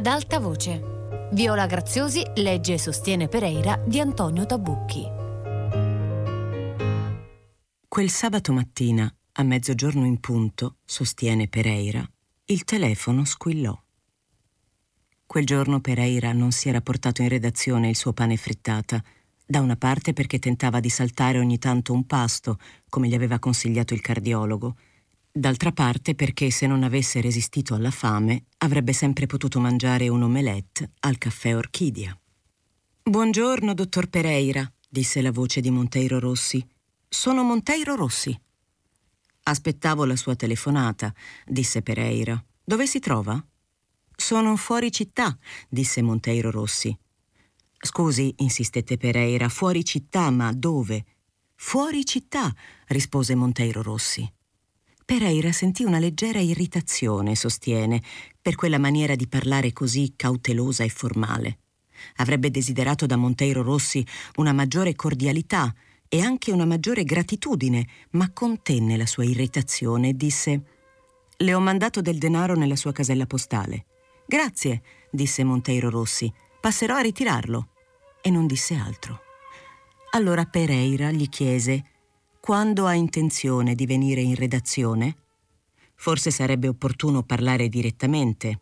Ad alta voce. Viola Graziosi legge e sostiene Pereira di Antonio Tabucchi. Quel sabato mattina, a mezzogiorno in punto, sostiene Pereira, il telefono squillò. Quel giorno Pereira non si era portato in redazione il suo pane frittata, da una parte perché tentava di saltare ogni tanto un pasto, come gli aveva consigliato il cardiologo, D'altra parte perché se non avesse resistito alla fame avrebbe sempre potuto mangiare un omelette al caffè Orchidia. Buongiorno, dottor Pereira, disse la voce di Monteiro Rossi. Sono Monteiro Rossi. Aspettavo la sua telefonata, disse Pereira. Dove si trova? Sono fuori città, disse Monteiro Rossi. Scusi, insistette Pereira, fuori città, ma dove? Fuori città, rispose Monteiro Rossi. Pereira sentì una leggera irritazione, sostiene, per quella maniera di parlare così cautelosa e formale. Avrebbe desiderato da Monteiro Rossi una maggiore cordialità e anche una maggiore gratitudine, ma contenne la sua irritazione e disse Le ho mandato del denaro nella sua casella postale. Grazie, disse Monteiro Rossi. Passerò a ritirarlo. E non disse altro. Allora Pereira gli chiese quando ha intenzione di venire in redazione? Forse sarebbe opportuno parlare direttamente.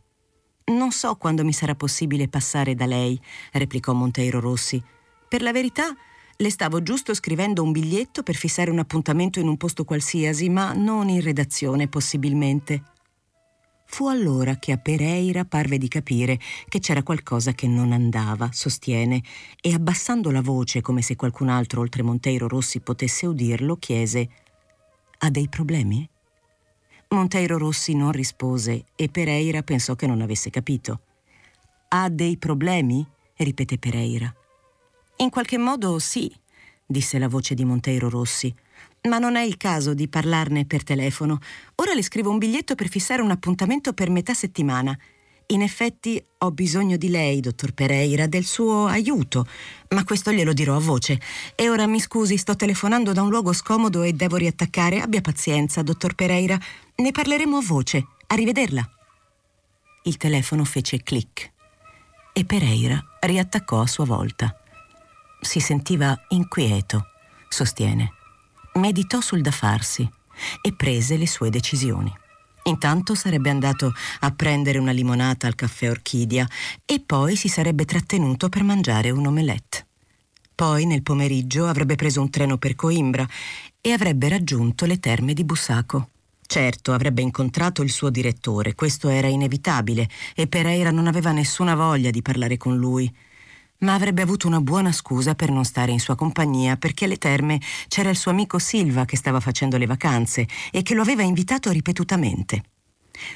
Non so quando mi sarà possibile passare da lei, replicò Monteiro Rossi. Per la verità, le stavo giusto scrivendo un biglietto per fissare un appuntamento in un posto qualsiasi, ma non in redazione, possibilmente. Fu allora che a Pereira parve di capire che c'era qualcosa che non andava, sostiene, e abbassando la voce come se qualcun altro oltre Monteiro Rossi potesse udirlo, chiese Ha dei problemi? Monteiro Rossi non rispose e Pereira pensò che non avesse capito. Ha dei problemi? ripete Pereira. In qualche modo sì, disse la voce di Monteiro Rossi ma non è il caso di parlarne per telefono. Ora le scrivo un biglietto per fissare un appuntamento per metà settimana. In effetti ho bisogno di lei, dottor Pereira, del suo aiuto, ma questo glielo dirò a voce. E ora mi scusi, sto telefonando da un luogo scomodo e devo riattaccare. Abbia pazienza, dottor Pereira. Ne parleremo a voce. Arrivederla. Il telefono fece clic e Pereira riattaccò a sua volta. Si sentiva inquieto, sostiene meditò sul da farsi e prese le sue decisioni. Intanto sarebbe andato a prendere una limonata al caffè Orchidia e poi si sarebbe trattenuto per mangiare un omelette. Poi nel pomeriggio avrebbe preso un treno per Coimbra e avrebbe raggiunto le terme di Bussaco. Certo, avrebbe incontrato il suo direttore, questo era inevitabile, e Pereira non aveva nessuna voglia di parlare con lui ma avrebbe avuto una buona scusa per non stare in sua compagnia perché alle terme c'era il suo amico Silva che stava facendo le vacanze e che lo aveva invitato ripetutamente.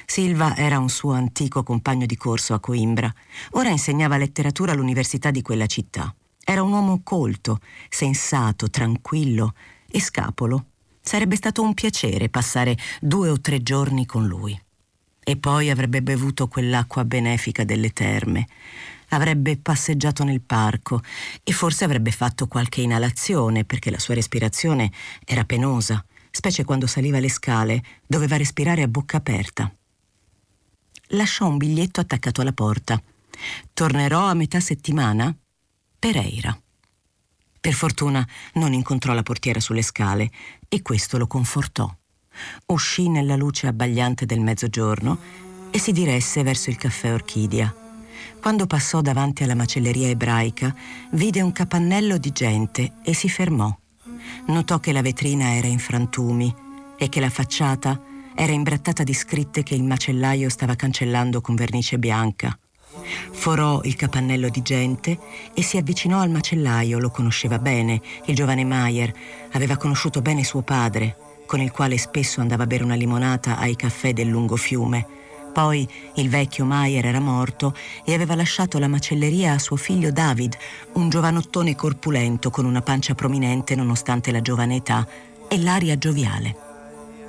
Silva era un suo antico compagno di corso a Coimbra. Ora insegnava letteratura all'università di quella città. Era un uomo colto, sensato, tranquillo e scapolo. Sarebbe stato un piacere passare due o tre giorni con lui. E poi avrebbe bevuto quell'acqua benefica delle terme avrebbe passeggiato nel parco e forse avrebbe fatto qualche inalazione perché la sua respirazione era penosa, specie quando saliva le scale, doveva respirare a bocca aperta. Lasciò un biglietto attaccato alla porta. Tornerò a metà settimana? Pereira. Per fortuna non incontrò la portiera sulle scale e questo lo confortò. Uscì nella luce abbagliante del mezzogiorno e si diresse verso il caffè Orchidia. Quando passò davanti alla macelleria ebraica, vide un capannello di gente e si fermò. Notò che la vetrina era in frantumi e che la facciata era imbrattata di scritte che il macellaio stava cancellando con vernice bianca. Forò il capannello di gente e si avvicinò al macellaio, lo conosceva bene, il giovane Maier, aveva conosciuto bene suo padre, con il quale spesso andava a bere una limonata ai caffè del lungo fiume poi il vecchio Maier era morto e aveva lasciato la macelleria a suo figlio David, un giovanottone corpulento con una pancia prominente nonostante la giovane età e l'aria gioviale.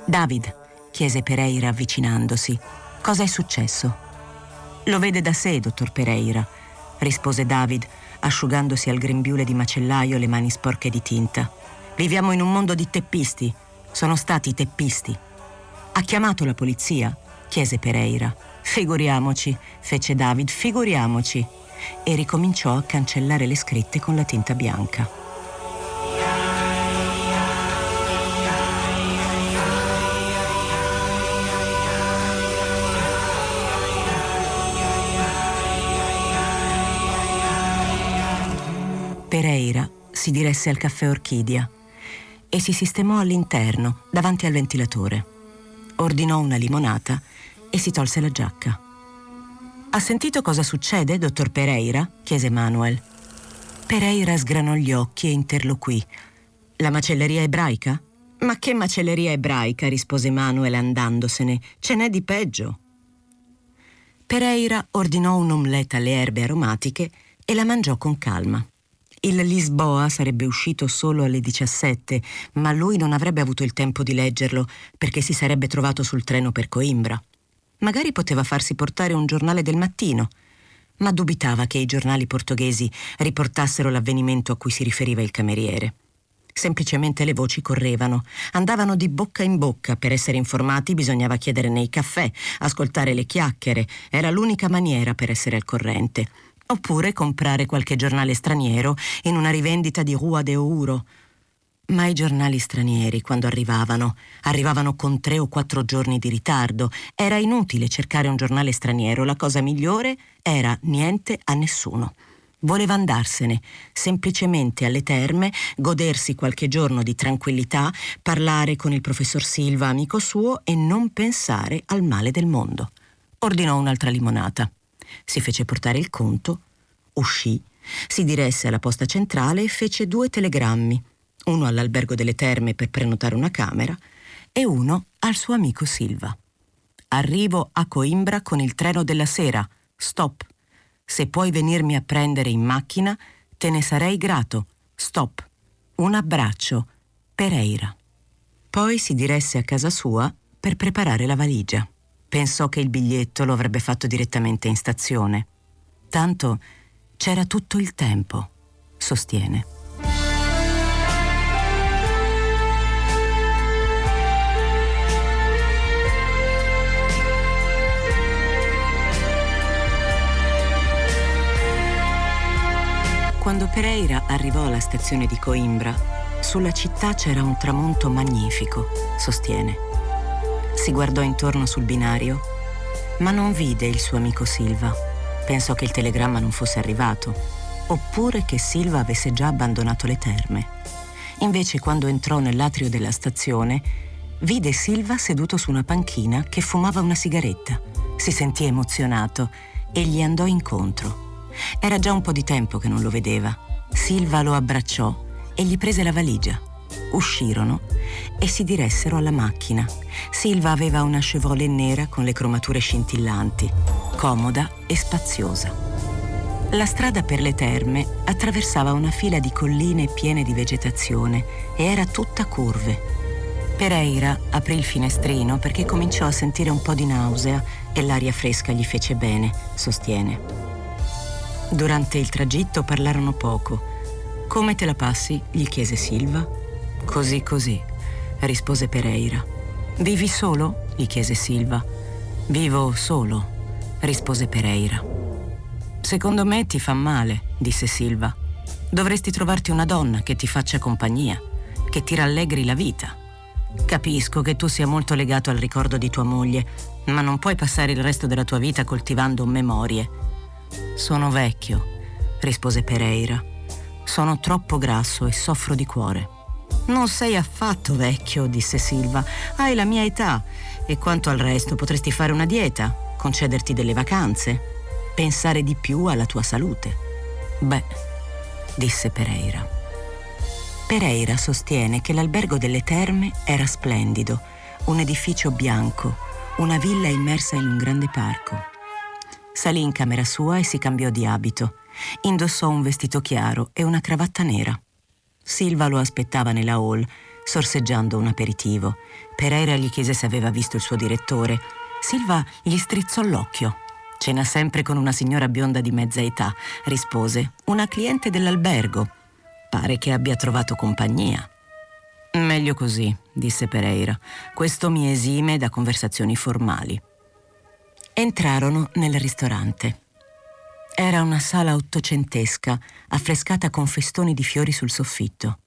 David, chiese Pereira avvicinandosi, cosa è successo? Lo vede da sé, dottor Pereira, rispose David, asciugandosi al grembiule di macellaio le mani sporche di tinta. Viviamo in un mondo di teppisti. Sono stati teppisti. Ha chiamato la polizia? Chiese Pereira. Figuriamoci, fece David, figuriamoci. E ricominciò a cancellare le scritte con la tinta bianca. Pereira si diresse al caffè Orchidia e si sistemò all'interno, davanti al ventilatore. Ordinò una limonata e si tolse la giacca. Ha sentito cosa succede, dottor Pereira? chiese Manuel. Pereira sgranò gli occhi e interloquì. La macelleria ebraica? Ma che macelleria ebraica? rispose Manuel andandosene. Ce n'è di peggio. Pereira ordinò un'omelette alle erbe aromatiche e la mangiò con calma. Il Lisboa sarebbe uscito solo alle 17, ma lui non avrebbe avuto il tempo di leggerlo perché si sarebbe trovato sul treno per Coimbra. Magari poteva farsi portare un giornale del mattino, ma dubitava che i giornali portoghesi riportassero l'avvenimento a cui si riferiva il cameriere. Semplicemente le voci correvano, andavano di bocca in bocca. Per essere informati bisognava chiedere nei caffè, ascoltare le chiacchiere. Era l'unica maniera per essere al corrente oppure comprare qualche giornale straniero in una rivendita di Rua de Ouro. Ma i giornali stranieri, quando arrivavano, arrivavano con tre o quattro giorni di ritardo. Era inutile cercare un giornale straniero, la cosa migliore era niente a nessuno. Voleva andarsene, semplicemente alle terme, godersi qualche giorno di tranquillità, parlare con il professor Silva, amico suo, e non pensare al male del mondo. Ordinò un'altra limonata si fece portare il conto, uscì, si diresse alla posta centrale e fece due telegrammi, uno all'albergo delle terme per prenotare una camera e uno al suo amico Silva. Arrivo a Coimbra con il treno della sera. Stop. Se puoi venirmi a prendere in macchina, te ne sarei grato. Stop. Un abbraccio. Pereira. Poi si diresse a casa sua per preparare la valigia. Pensò che il biglietto lo avrebbe fatto direttamente in stazione. Tanto c'era tutto il tempo, sostiene. Quando Pereira arrivò alla stazione di Coimbra, sulla città c'era un tramonto magnifico, sostiene. Si guardò intorno sul binario, ma non vide il suo amico Silva. Pensò che il telegramma non fosse arrivato, oppure che Silva avesse già abbandonato le terme. Invece, quando entrò nell'atrio della stazione, vide Silva seduto su una panchina che fumava una sigaretta. Si sentì emozionato e gli andò incontro. Era già un po' di tempo che non lo vedeva. Silva lo abbracciò e gli prese la valigia. Uscirono e si diressero alla macchina. Silva aveva una Chevrolet nera con le cromature scintillanti, comoda e spaziosa. La strada per le terme attraversava una fila di colline piene di vegetazione e era tutta curve. Pereira aprì il finestrino perché cominciò a sentire un po' di nausea e l'aria fresca gli fece bene, sostiene. Durante il tragitto parlarono poco. Come te la passi? gli chiese Silva. Così così, rispose Pereira. Vivi solo? gli chiese Silva. Vivo solo, rispose Pereira. Secondo me ti fa male, disse Silva. Dovresti trovarti una donna che ti faccia compagnia, che ti rallegri la vita. Capisco che tu sia molto legato al ricordo di tua moglie, ma non puoi passare il resto della tua vita coltivando memorie. Sono vecchio, rispose Pereira. Sono troppo grasso e soffro di cuore. Non sei affatto vecchio, disse Silva. Hai la mia età. E quanto al resto, potresti fare una dieta, concederti delle vacanze, pensare di più alla tua salute. Beh, disse Pereira. Pereira sostiene che l'albergo delle terme era splendido, un edificio bianco, una villa immersa in un grande parco. Salì in camera sua e si cambiò di abito. Indossò un vestito chiaro e una cravatta nera. Silva lo aspettava nella hall, sorseggiando un aperitivo. Pereira gli chiese se aveva visto il suo direttore. Silva gli strizzò l'occhio. Cena sempre con una signora bionda di mezza età, rispose. Una cliente dell'albergo. Pare che abbia trovato compagnia. Meglio così, disse Pereira. Questo mi esime da conversazioni formali. Entrarono nel ristorante. Era una sala ottocentesca, affrescata con festoni di fiori sul soffitto.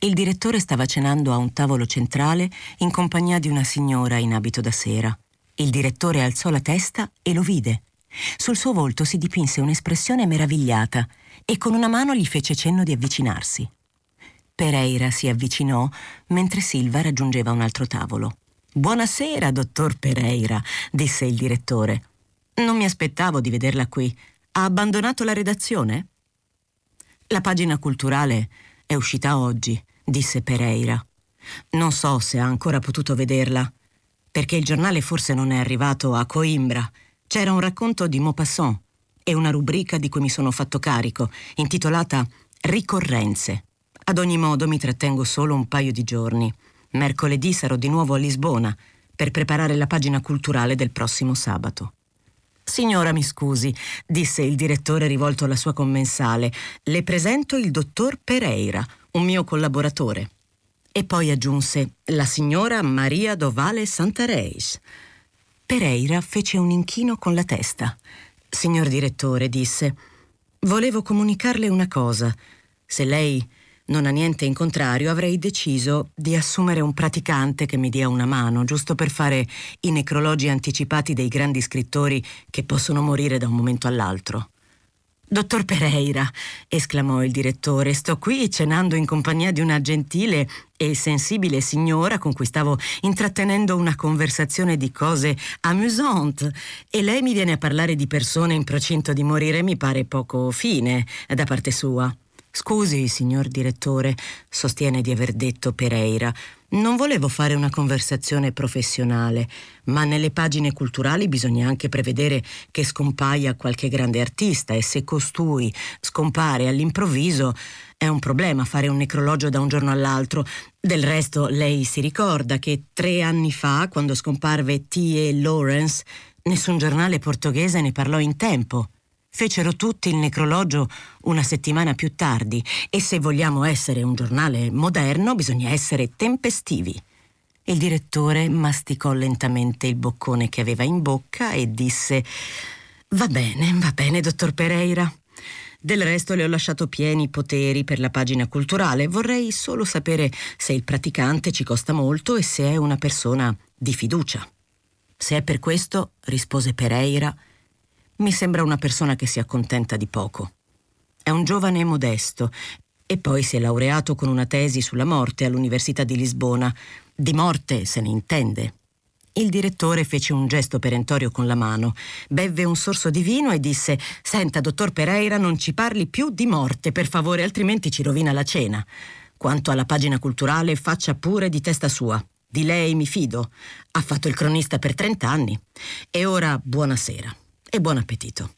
Il direttore stava cenando a un tavolo centrale in compagnia di una signora in abito da sera. Il direttore alzò la testa e lo vide. Sul suo volto si dipinse un'espressione meravigliata e con una mano gli fece cenno di avvicinarsi. Pereira si avvicinò mentre Silva raggiungeva un altro tavolo. Buonasera, dottor Pereira, disse il direttore. Non mi aspettavo di vederla qui. Ha abbandonato la redazione? La pagina culturale è uscita oggi, disse Pereira. Non so se ha ancora potuto vederla, perché il giornale forse non è arrivato a Coimbra. C'era un racconto di Maupassant e una rubrica di cui mi sono fatto carico, intitolata Ricorrenze. Ad ogni modo mi trattengo solo un paio di giorni. Mercoledì sarò di nuovo a Lisbona per preparare la pagina culturale del prossimo sabato. Signora, mi scusi, disse il direttore rivolto alla sua commensale. Le presento il dottor Pereira, un mio collaboratore. E poi aggiunse la signora Maria Dovale Santareis. Pereira fece un inchino con la testa. Signor direttore, disse, volevo comunicarle una cosa. Se lei non ha niente in contrario, avrei deciso di assumere un praticante che mi dia una mano, giusto per fare i necrologi anticipati dei grandi scrittori che possono morire da un momento all'altro. Dottor Pereira, esclamò il direttore, sto qui cenando in compagnia di una gentile e sensibile signora con cui stavo intrattenendo una conversazione di cose amusante e lei mi viene a parlare di persone in procinto di morire mi pare poco fine da parte sua. Scusi, signor direttore, sostiene di aver detto Pereira. Non volevo fare una conversazione professionale, ma nelle pagine culturali bisogna anche prevedere che scompaia qualche grande artista e se costui scompare all'improvviso è un problema fare un necrologio da un giorno all'altro. Del resto lei si ricorda che tre anni fa, quando scomparve T.E. Lawrence, nessun giornale portoghese ne parlò in tempo. Fecero tutti il necrologio una settimana più tardi e se vogliamo essere un giornale moderno bisogna essere tempestivi. Il direttore masticò lentamente il boccone che aveva in bocca e disse Va bene, va bene, dottor Pereira. Del resto le ho lasciato pieni poteri per la pagina culturale. Vorrei solo sapere se il praticante ci costa molto e se è una persona di fiducia. Se è per questo, rispose Pereira, mi sembra una persona che si accontenta di poco. È un giovane modesto e poi si è laureato con una tesi sulla morte all'Università di Lisbona. Di morte se ne intende. Il direttore fece un gesto perentorio con la mano, bevve un sorso di vino e disse Senta, dottor Pereira, non ci parli più di morte, per favore, altrimenti ci rovina la cena. Quanto alla pagina culturale, faccia pure di testa sua. Di lei mi fido. Ha fatto il cronista per trent'anni. E ora buonasera e buon appetito.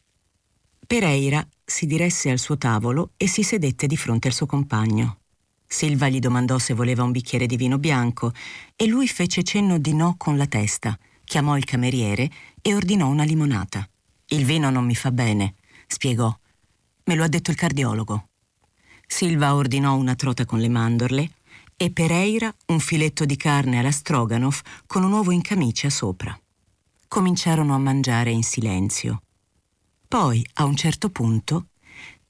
Pereira si diresse al suo tavolo e si sedette di fronte al suo compagno. Silva gli domandò se voleva un bicchiere di vino bianco e lui fece cenno di no con la testa, chiamò il cameriere e ordinò una limonata. Il vino non mi fa bene, spiegò. Me lo ha detto il cardiologo. Silva ordinò una trota con le mandorle e Pereira un filetto di carne alla stroganoff con un uovo in camicia sopra cominciarono a mangiare in silenzio. Poi, a un certo punto,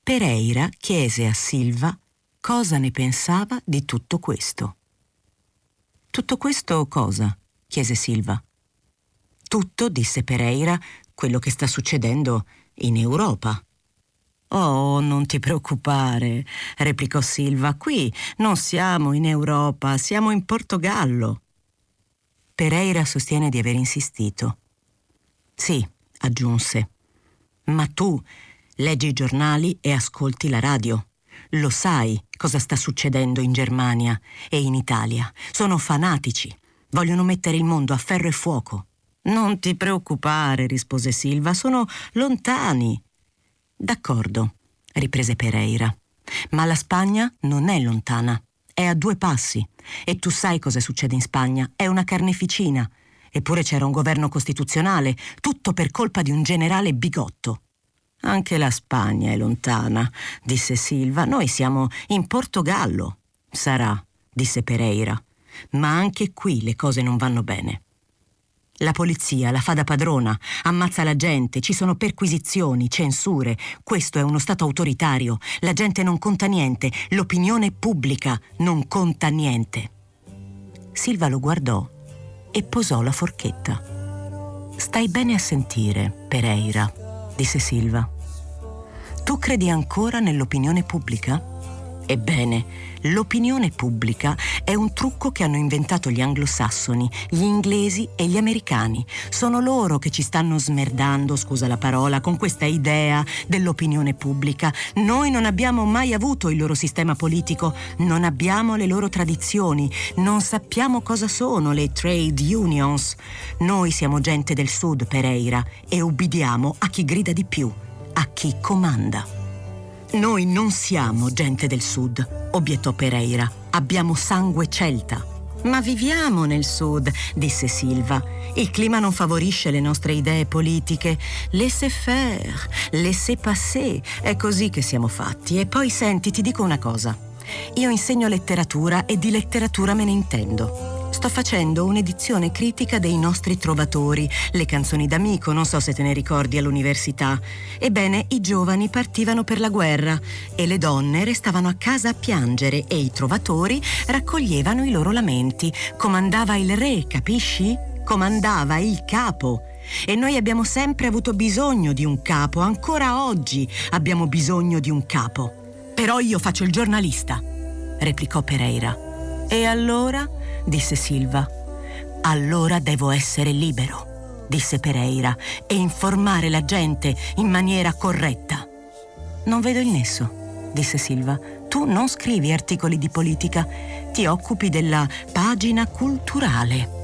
Pereira chiese a Silva cosa ne pensava di tutto questo. Tutto questo cosa? chiese Silva. Tutto, disse Pereira, quello che sta succedendo in Europa. Oh, non ti preoccupare, replicò Silva, qui non siamo in Europa, siamo in Portogallo. Pereira sostiene di aver insistito. Sì, aggiunse. Ma tu leggi i giornali e ascolti la radio. Lo sai cosa sta succedendo in Germania e in Italia. Sono fanatici. Vogliono mettere il mondo a ferro e fuoco. Non ti preoccupare, rispose Silva, sono lontani. D'accordo, riprese Pereira. Ma la Spagna non è lontana, è a due passi. E tu sai cosa succede in Spagna, è una carneficina. Eppure c'era un governo costituzionale, tutto per colpa di un generale bigotto. Anche la Spagna è lontana, disse Silva. Noi siamo in Portogallo. Sarà, disse Pereira. Ma anche qui le cose non vanno bene. La polizia la fa da padrona, ammazza la gente, ci sono perquisizioni, censure. Questo è uno Stato autoritario. La gente non conta niente, l'opinione pubblica non conta niente. Silva lo guardò e posò la forchetta. Stai bene a sentire, Pereira, disse Silva. Tu credi ancora nell'opinione pubblica? Ebbene, l'opinione pubblica è un trucco che hanno inventato gli anglosassoni, gli inglesi e gli americani. Sono loro che ci stanno smerdando, scusa la parola, con questa idea dell'opinione pubblica. Noi non abbiamo mai avuto il loro sistema politico, non abbiamo le loro tradizioni, non sappiamo cosa sono le trade unions. Noi siamo gente del sud, Pereira, e ubbidiamo a chi grida di più, a chi comanda. Noi non siamo gente del sud, obiettò Pereira. Abbiamo sangue celta. Ma viviamo nel sud, disse Silva. Il clima non favorisce le nostre idee politiche. Laissez faire, laissez passer. È così che siamo fatti. E poi senti, ti dico una cosa. Io insegno letteratura e di letteratura me ne intendo. Sto facendo un'edizione critica dei nostri trovatori, le canzoni d'amico, non so se te ne ricordi all'università. Ebbene, i giovani partivano per la guerra e le donne restavano a casa a piangere e i trovatori raccoglievano i loro lamenti. Comandava il re, capisci? Comandava il capo. E noi abbiamo sempre avuto bisogno di un capo, ancora oggi abbiamo bisogno di un capo. Però io faccio il giornalista, replicò Pereira. E allora? Disse Silva. Allora devo essere libero, disse Pereira, e informare la gente in maniera corretta. Non vedo il nesso, disse Silva. Tu non scrivi articoli di politica, ti occupi della pagina culturale.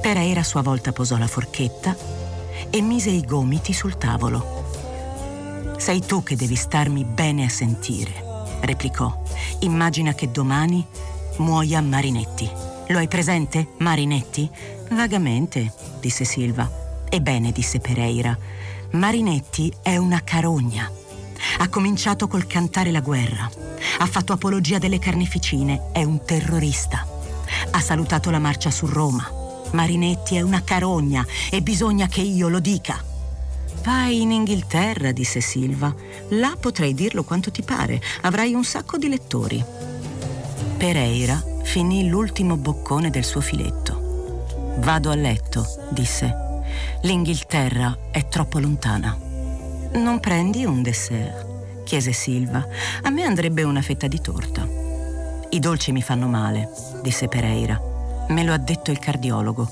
Pereira a sua volta posò la forchetta e mise i gomiti sul tavolo. Sei tu che devi starmi bene a sentire, replicò. Immagina che domani muoia Marinetti. Lo hai presente, Marinetti? Vagamente, disse Silva. Ebbene, disse Pereira, Marinetti è una carogna. Ha cominciato col cantare la guerra. Ha fatto apologia delle carneficine. È un terrorista. Ha salutato la marcia su Roma. Marinetti è una carogna e bisogna che io lo dica. Vai in Inghilterra, disse Silva. Là potrai dirlo quanto ti pare. Avrai un sacco di lettori. Pereira finì l'ultimo boccone del suo filetto. Vado a letto, disse. L'Inghilterra è troppo lontana. Non prendi un dessert? chiese Silva. A me andrebbe una fetta di torta. I dolci mi fanno male, disse Pereira. Me lo ha detto il cardiologo.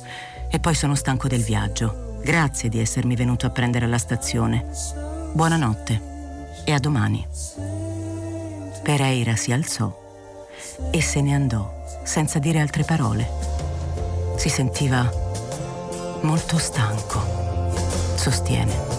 E poi sono stanco del viaggio. Grazie di essermi venuto a prendere alla stazione. Buonanotte e a domani. Pereira si alzò e se ne andò senza dire altre parole. Si sentiva molto stanco, sostiene.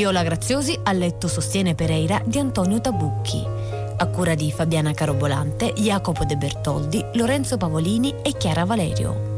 Viola Graziosi a letto sostiene Pereira di Antonio Tabucchi. A cura di Fabiana Carobolante, Jacopo De Bertoldi, Lorenzo Pavolini e Chiara Valerio.